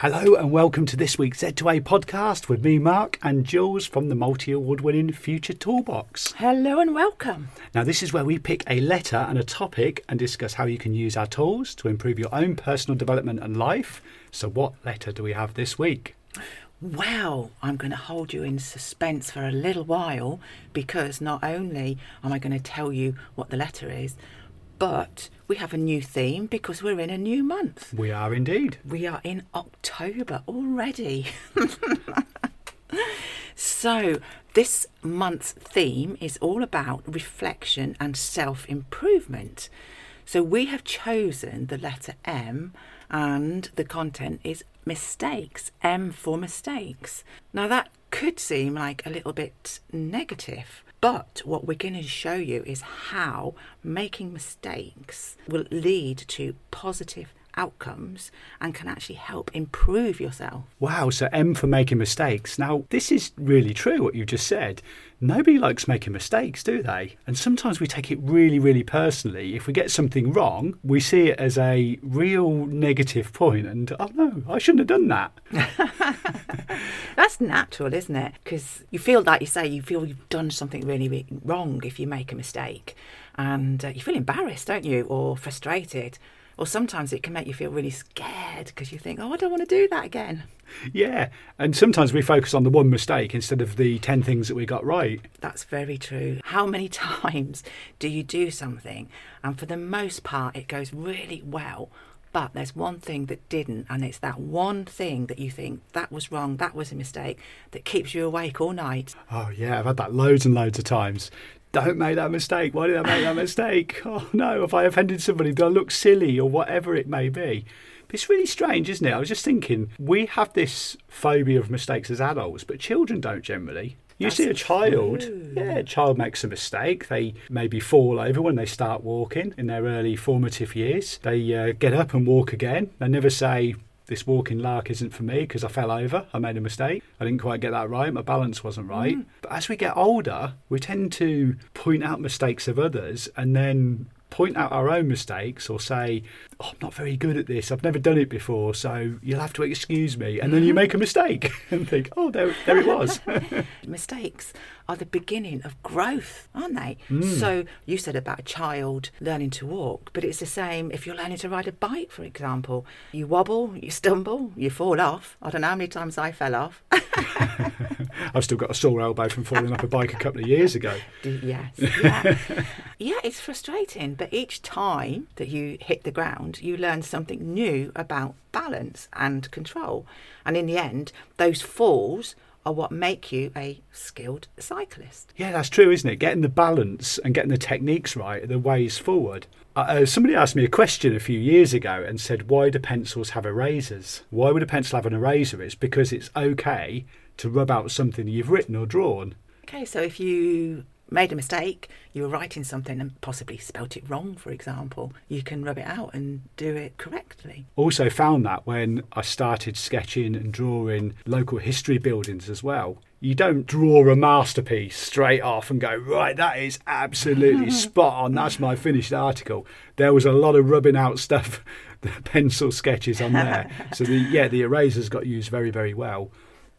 Hello and welcome to this week's Z2A podcast with me, Mark, and Jules from the multi award winning Future Toolbox. Hello and welcome. Now, this is where we pick a letter and a topic and discuss how you can use our tools to improve your own personal development and life. So, what letter do we have this week? Well, I'm going to hold you in suspense for a little while because not only am I going to tell you what the letter is, but we have a new theme because we're in a new month. We are indeed. We are in October already. so, this month's theme is all about reflection and self improvement. So, we have chosen the letter M, and the content is mistakes. M for mistakes. Now, that could seem like a little bit negative. But what we're going to show you is how making mistakes will lead to positive outcomes and can actually help improve yourself. Wow, so M for making mistakes. Now, this is really true what you just said. Nobody likes making mistakes, do they? And sometimes we take it really, really personally. If we get something wrong, we see it as a real negative point and, oh no, I shouldn't have done that. That's natural, isn't it? Because you feel, like you say, you feel you've done something really, wrong if you make a mistake. And uh, you feel embarrassed, don't you? Or frustrated or sometimes it can make you feel really scared because you think, oh, I don't want to do that again. Yeah, and sometimes we focus on the one mistake instead of the 10 things that we got right. That's very true. How many times do you do something and for the most part it goes really well? But there's one thing that didn't, and it's that one thing that you think that was wrong, that was a mistake, that keeps you awake all night. Oh, yeah, I've had that loads and loads of times don't make that mistake. Why did I make that mistake? Oh no, if I offended somebody, do I look silly or whatever it may be? But it's really strange, isn't it? I was just thinking, we have this phobia of mistakes as adults, but children don't generally. You That's see a child, true. yeah, a child makes a mistake. They maybe fall over when they start walking in their early formative years. They uh, get up and walk again. They never say, this walking lark isn't for me because I fell over. I made a mistake. I didn't quite get that right. My balance wasn't right. Mm. But as we get older, we tend to point out mistakes of others and then point out our own mistakes or say, oh, I'm not very good at this. I've never done it before, so you'll have to excuse me. And then you make a mistake and think, oh, there, there it was. Mistakes are the beginning of growth, aren't they? Mm. So you said about a child learning to walk, but it's the same if you're learning to ride a bike, for example. You wobble, you stumble, you fall off. I don't know how many times I fell off. I've still got a sore elbow from falling off a bike a couple of years ago. Yes. Yeah. yeah, it's frustrating, but each time that you hit the ground, you learn something new about balance and control. And in the end, those falls are what make you a skilled cyclist. Yeah, that's true, isn't it? Getting the balance and getting the techniques right are the ways forward. Uh, uh, somebody asked me a question a few years ago and said, Why do pencils have erasers? Why would a pencil have an eraser? It's because it's okay to rub out something you've written or drawn. Okay, so if you made a mistake, you were writing something and possibly spelt it wrong, for example, you can rub it out and do it correctly. Also, found that when I started sketching and drawing local history buildings as well. You don't draw a masterpiece straight off and go, right, that is absolutely spot on. That's my finished article. There was a lot of rubbing out stuff, the pencil sketches on there. So, the, yeah, the erasers got used very, very well.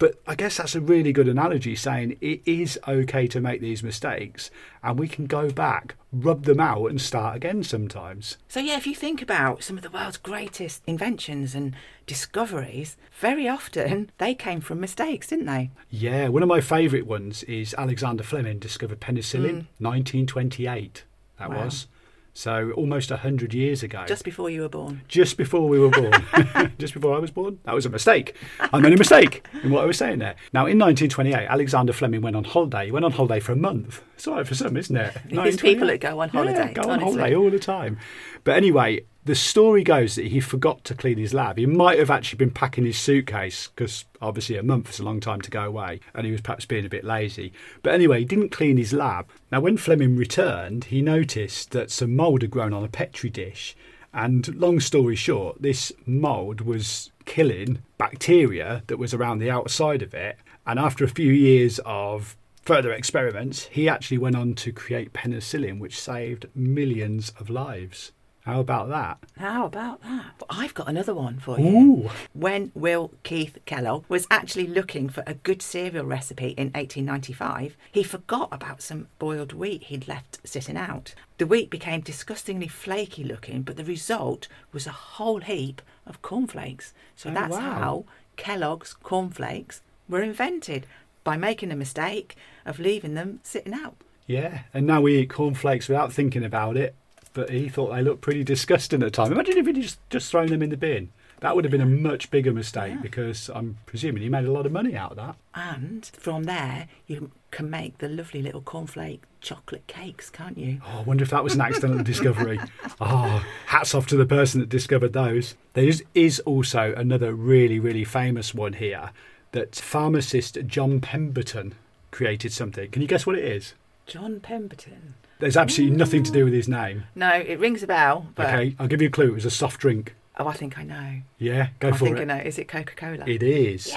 But I guess that's a really good analogy saying it is okay to make these mistakes and we can go back, rub them out, and start again sometimes. So, yeah, if you think about some of the world's greatest inventions and discoveries, very often they came from mistakes, didn't they? Yeah, one of my favourite ones is Alexander Fleming discovered penicillin, mm. 1928. That Wow. was. So almost 100 years ago. Just before you were born. just before we were born, just before I was born. That was a mistake. I made a mistake in what I was saying there. Now, in 1928, Alexander Fleming went on holiday. He went on holiday for a month. It's all right for some, isn't it? There's people that go on holiday, Yeah, go on honestly. holiday all the time. But anyway, The story goes that he forgot to clean his lab. He might have actually been packing his suitcase because obviously a month is a long time to go away and he was perhaps being a bit lazy. But anyway, he didn't clean his lab. Now, when Fleming returned, he noticed that some mould had grown on a petri dish. And long story short, this mould was killing bacteria that was around the outside of it. And after a few years of further experiments, he actually went on to create penicillin, which saved millions of lives. How about that? How about that? Well, I've got another one for you. Ooh. When Will Keith Kellogg was actually looking for a good cereal recipe in 1895, he forgot about some boiled wheat he'd left sitting out. The wheat became disgustingly flaky looking, but the result was a whole heap of cornflakes. So Oh, that's wow. how Kellogg's cornflakes were invented by making a mistake of leaving them sitting out. Yeah, and now we eat cornflakes without thinking about it. But he thought they looked pretty disgusting at the time. Imagine if he'd just, just thrown them in the bin. That would have been a much bigger mistake Yeah. because I'm presuming he made a lot of money out of that. And from there, you can make the lovely little cornflake chocolate cakes, can't you? Oh, I wonder if that was an accidental discovery. Oh, hats off to the person that discovered those. There is, is also another really, really famous one here that pharmacist John Pemberton created something. Can you guess what it is? John Pemberton. There's absolutely nothing to do with his name. No, it rings a bell, but Okay, I'll give you a clue. It was a soft drink. oh, I think I know. Yeah, go I for think I it. Know. Is it Coca Cola? It is.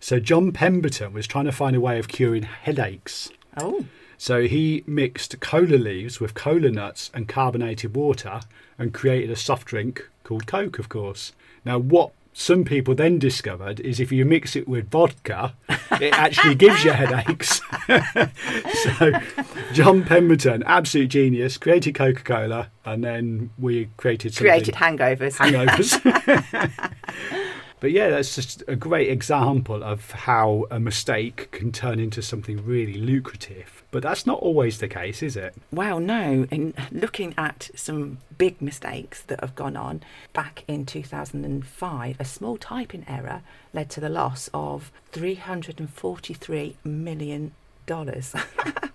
So John Pemberton was trying to find a way of curing headaches. Oh, So he mixed cola leaves with cola nuts and carbonated water and created a soft drink called Coke, of course. Now, what some people then discovered is if you mix it with vodka, it actually gives you headaches. so, John Pemberton, absolute genius, created Coca Cola, and then we created something created hangovers. hangovers. but yeah, that's just a great example of how a mistake can turn into something really lucrative. But that's not always the case, is it? Well, no. In looking at some big mistakes that have gone on, back in 2005, a small typing error led to the loss of 343 million dollars.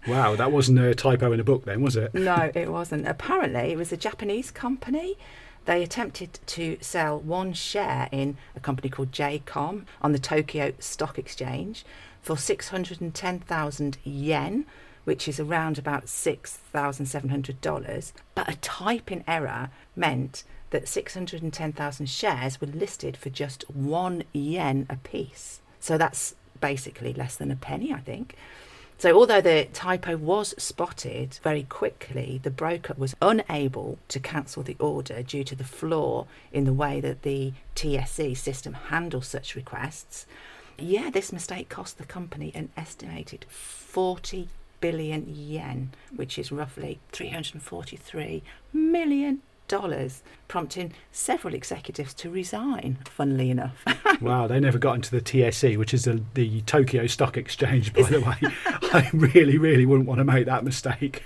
Wow, that wasn't a typo in a book then, was it? no, it wasn't. Apparently, it was a Japanese company. They attempted to sell one share in a company called JCOM on the Tokyo Stock Exchange for 610,000 yen, which is around about $6,700. But a typing error meant that 610,000 shares were listed for just one yen apiece. So that's basically less than a penny, I think. So, although the typo was spotted very quickly, the broker was unable to cancel the order due to the flaw in the way that the TSE system handles such requests. Yeah, this mistake cost the company an estimated 40 billion yen, which is roughly 343 million dollars, prompting several executives to resign, funnily enough. Wow, they never got into the TSE, which is the, the Tokyo Stock Exchange, by the way. I really, really wouldn't want to make that mistake.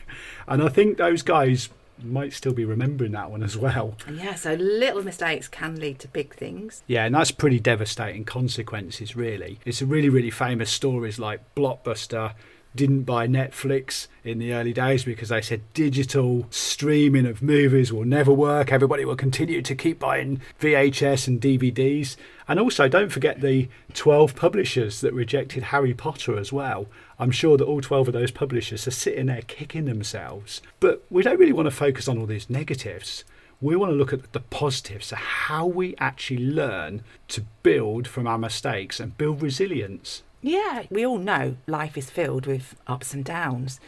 And I think those guys might still be remembering that one as well. yeah, so little mistakes can lead to big things. Yeah, and that's pretty devastating consequences, really. It's a really, really famous stories like Blockbuster didn't buy Netflix in the early days because they said digital streaming of movies will never work. Everybody will continue to keep buying VHS and DVDs. And also, don't forget the 12 publishers that rejected Harry Potter as well. I'm sure that all 12 of those publishers are sitting there kicking themselves. But we don't really want to focus on all these negatives we want to look at the positives, so how we actually learn to build from our mistakes and build resilience. Yeah, we all know life is filled with ups and downs,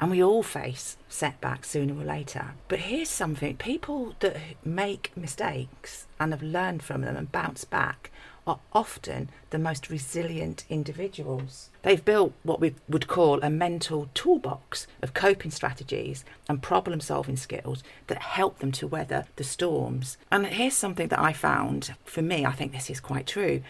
and we all face setbacks sooner or later. But here's something people that make mistakes and have learned from them and bounce back are often the most resilient individuals. They've built what we would call a mental toolbox of coping strategies and problem solving skills that help them to weather the storms. And here's something that I found for me, I think this is quite true.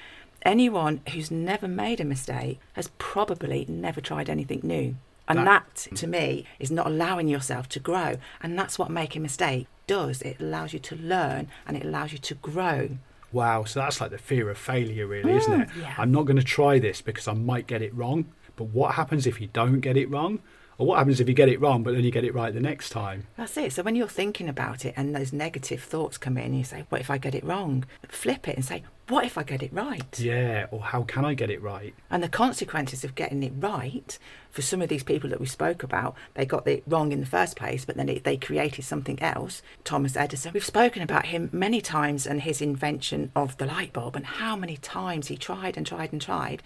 Anyone who's never made a mistake has probably never tried anything new. And That- that, to me, is not allowing yourself to grow. And that's what making a mistake does. It allows you to learn and it allows you to grow. Wow, so that's like the fear of failure, really, isn't it? Mm, yeah. I'm not going to try this because I might get it wrong. But what happens if you don't get it wrong? Or what happens if you get it wrong, but then you get it right the next time? That's it. So when you're thinking about it and those negative thoughts come in, you say, What if I get it wrong? Flip it and say, What if I get it right? Yeah, or how can I get it right? And the consequences of getting it right for some of these people that we spoke about, they got it wrong in the first place, but then it, they created something else. Thomas Edison, we've spoken about him many times and his invention of the light bulb and how many times he tried and tried and tried.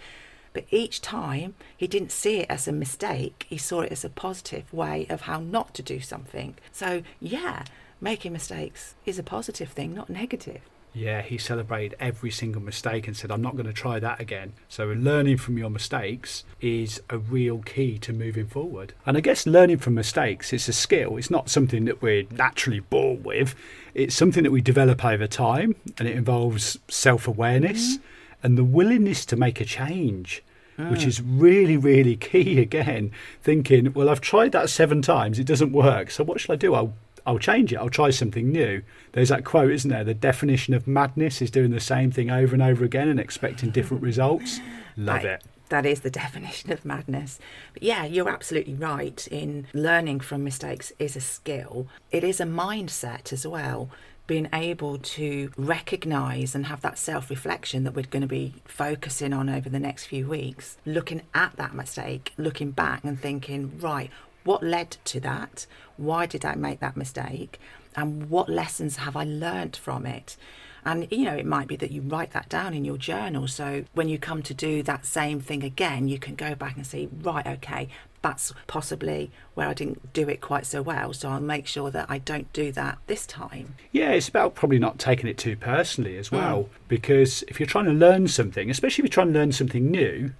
But each time he didn't see it as a mistake, he saw it as a positive way of how not to do something. So, yeah, making mistakes is a positive thing, not negative. Yeah, he celebrated every single mistake and said, I'm not going to try that again. So, learning from your mistakes is a real key to moving forward. And I guess learning from mistakes is a skill. It's not something that we're naturally born with, it's something that we develop over time, and it involves self awareness mm-hmm. And the willingness to make a change. Mm. Which is really, really key again. Thinking, well, I've tried that seven times, it doesn't work. So, what shall I do? I'll I'll change it. I'll try something new. There's that quote, isn't there? The definition of madness is doing the same thing over and over again and expecting different results. Love that, it. That is the definition of madness. But yeah, you're absolutely right in learning from mistakes is a skill. It is a mindset as well being able to recognize and have that self reflection that we're going to be focusing on over the next few weeks, looking at that mistake, looking back and thinking, right, what led to that? Why did I make that mistake? And what lessons have I learnt from it? And you know, it might be that you write that down in your journal. So when you come to do that same thing again, you can go back and see, right, okay, that's possibly where I didn't do it quite so well. So I'll make sure that I don't do that this time. Yeah, it's about probably not taking it too personally as well. Mm. Because if you're trying to learn something, especially if you're trying to learn something new,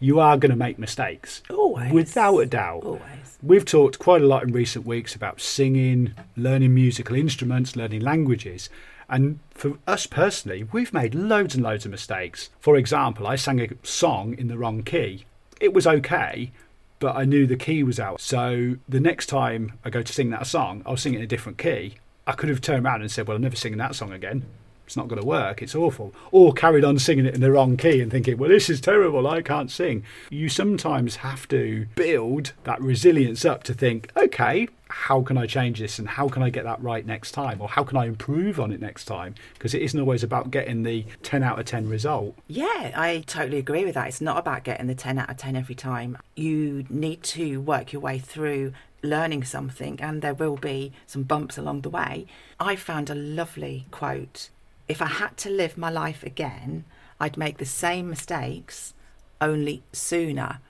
you are going to make mistakes. Always. Without a doubt. Always. We've talked quite a lot in recent weeks about singing, learning musical instruments, learning languages. And for us personally, we've made loads and loads of mistakes. For example, I sang a song in the wrong key. It was okay, but I knew the key was out. So the next time I go to sing that song, I'll sing it in a different key. I could have turned around and said, Well, I'm never singing that song again it's not going to work, it's awful. Or carried on singing it in the wrong key and thinking, well, this is terrible, I can't sing. You sometimes have to build that resilience up to think, okay, how can I change this and how can I get that right next time or how can I improve on it next time? Because it isn't always about getting the 10 out of 10 result. Yeah, I totally agree with that. It's not about getting the 10 out of 10 every time. You need to work your way through learning something and there will be some bumps along the way. I found a lovely quote if I had to live my life again, I'd make the same mistakes, only sooner.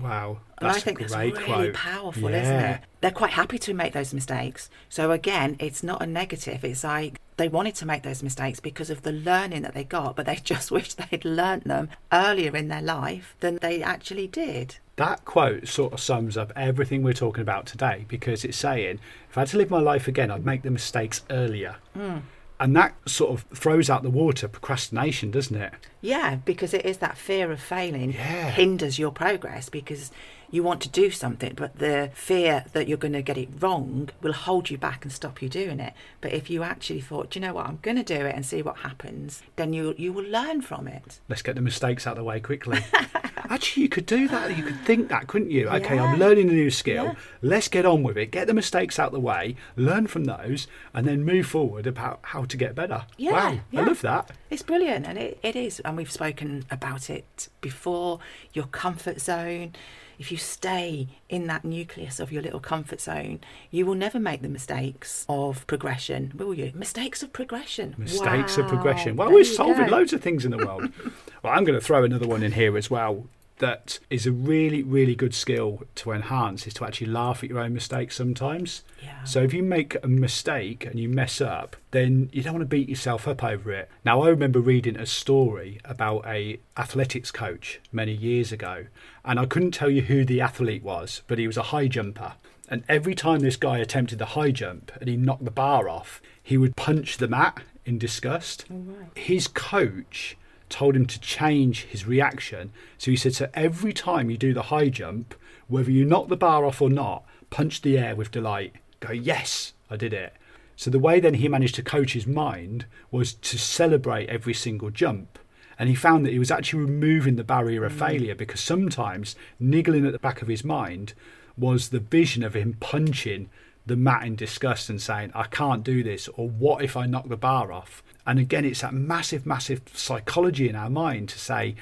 Wow. and I think that's really quote. powerful, yeah. isn't it? They're quite happy to make those mistakes. So again, it's not a negative. It's like they wanted to make those mistakes because of the learning that they got, but they just wish they'd learnt them earlier in their life than they actually did. That quote sort of sums up everything we're talking about today because it's saying, if I had to live my life again, I'd make the mistakes earlier. Mm. And that sort of throws out the water procrastination, doesn't it? Yeah, because it is that fear of failing yeah. hinders your progress because you want to do something, but the fear that you're going to get it wrong will hold you back and stop you doing it. But if you actually thought, you know what, I'm going to do it and see what happens, then you you will learn from it. Let's get the mistakes out of the way quickly. Actually, you could do that. You could think that, couldn't you? Okay, yeah. I'm learning a new skill. Yeah. Let's get on with it. Get the mistakes out of the way, learn from those, and then move forward about how to get better. Yeah, wow, yeah. I love that. It's brilliant, and it, it is. And we've spoken about it before. Your comfort zone if you stay in that nucleus of your little comfort zone, you will never make the mistakes of progression, will you? Mistakes of progression. Mistakes wow. of progression. Well, there we're solving go. loads of things in the world. well, I'm going to throw another one in here as well that is a really, really good skill to enhance is to actually laugh at your own mistakes sometimes. Yeah. So if you make a mistake and you mess up, then you don't want to beat yourself up over it. Now I remember reading a story about a athletics coach many years ago, and I couldn't tell you who the athlete was, but he was a high jumper. And every time this guy attempted the high jump and he knocked the bar off, he would punch the mat in disgust. Oh, right. His coach told him to change his reaction. So he said, So every time you do the high jump, whether you knock the bar off or not, punch the air with delight. Go, Yes, I did it. So the way then he managed to coach his mind was to celebrate every single jump. And he found that he was actually removing the barrier of mm. failure because sometimes niggling at the back of his mind was the vision of him punching the mat in disgust and saying, I can't do this, or what if I knock the bar off? And again, it's that massive, massive psychology in our mind to say,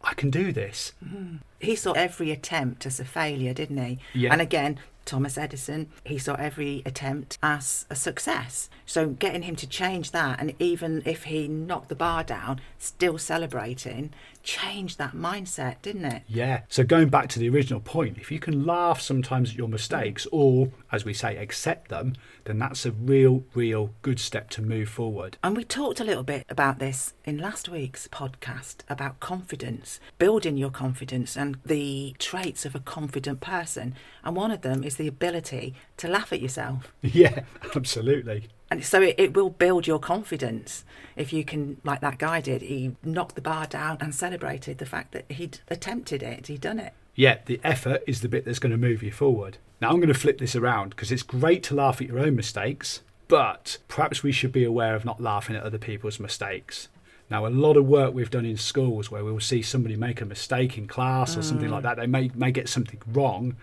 I can do this. Mm. He saw every attempt as a failure, didn't he? Yeah. And again, Thomas Edison, he saw every attempt as a success. So getting him to change that, and even if he knocked the bar down, still celebrating, changed that mindset, didn't it? Yeah. So going back to the original point, if you can laugh sometimes at your mistakes or, as we say, accept them, then that's a real, real good step to move forward. And we talked a little bit about this in last week's podcast about confidence, building your confidence and the traits of a confident person. And one of them is the ability to laugh at yourself. Yeah, absolutely. And so it, it will build your confidence if you can, like that guy did, he knocked the bar down and celebrated the fact that he'd attempted it, he'd done it. Yeah, the effort is the bit that's going to move you forward. Now, I'm going to flip this around because it's great to laugh at your own mistakes, but perhaps we should be aware of not laughing at other people's mistakes. Now, a lot of work we've done in schools where we'll see somebody make a mistake in class or something like mm. that, they may, may get something wrong,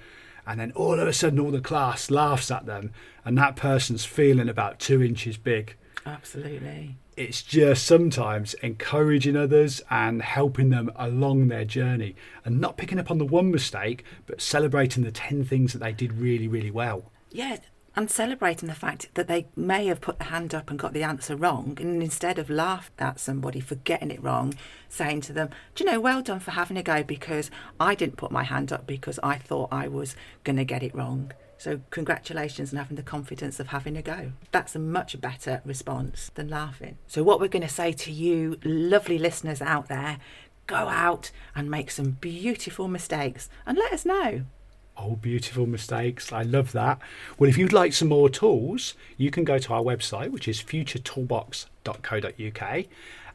and then all of a sudden all the class laughs at them, and that person's feeling about two inches big. Absolutely. It's just sometimes encouraging others and helping them along their journey and not picking up on the one mistake, but celebrating the 10 things that they did really, really well. Yeah, and celebrating the fact that they may have put the hand up and got the answer wrong, and instead of laugh at somebody for getting it wrong, saying to them, Do you know, well done for having a go because I didn't put my hand up because I thought I was going to get it wrong. So, congratulations on having the confidence of having a go. That's a much better response than laughing. So, what we're going to say to you, lovely listeners out there, go out and make some beautiful mistakes and let us know. Oh, beautiful mistakes. I love that. Well, if you'd like some more tools, you can go to our website, which is futuretoolbox.co.uk.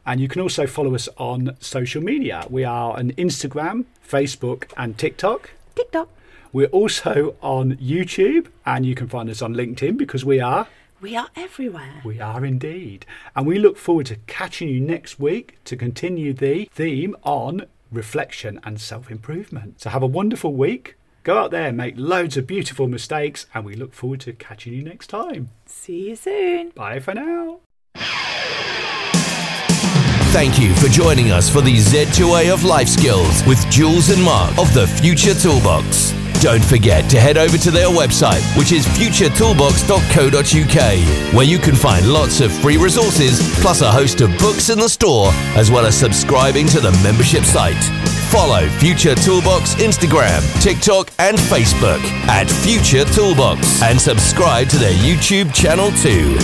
And you can also follow us on social media. We are on Instagram, Facebook, and TikTok. TikTok. We're also on YouTube, and you can find us on LinkedIn because we are. We are everywhere. We are indeed. And we look forward to catching you next week to continue the theme on reflection and self improvement. So have a wonderful week. Go out there, make loads of beautiful mistakes, and we look forward to catching you next time. See you soon. Bye for now. Thank you for joining us for the Z2A of Life Skills with Jules and Mark of the Future Toolbox. Don't forget to head over to their website, which is futuretoolbox.co.uk, where you can find lots of free resources, plus a host of books in the store, as well as subscribing to the membership site. Follow Future Toolbox Instagram, TikTok, and Facebook at Future Toolbox, and subscribe to their YouTube channel too.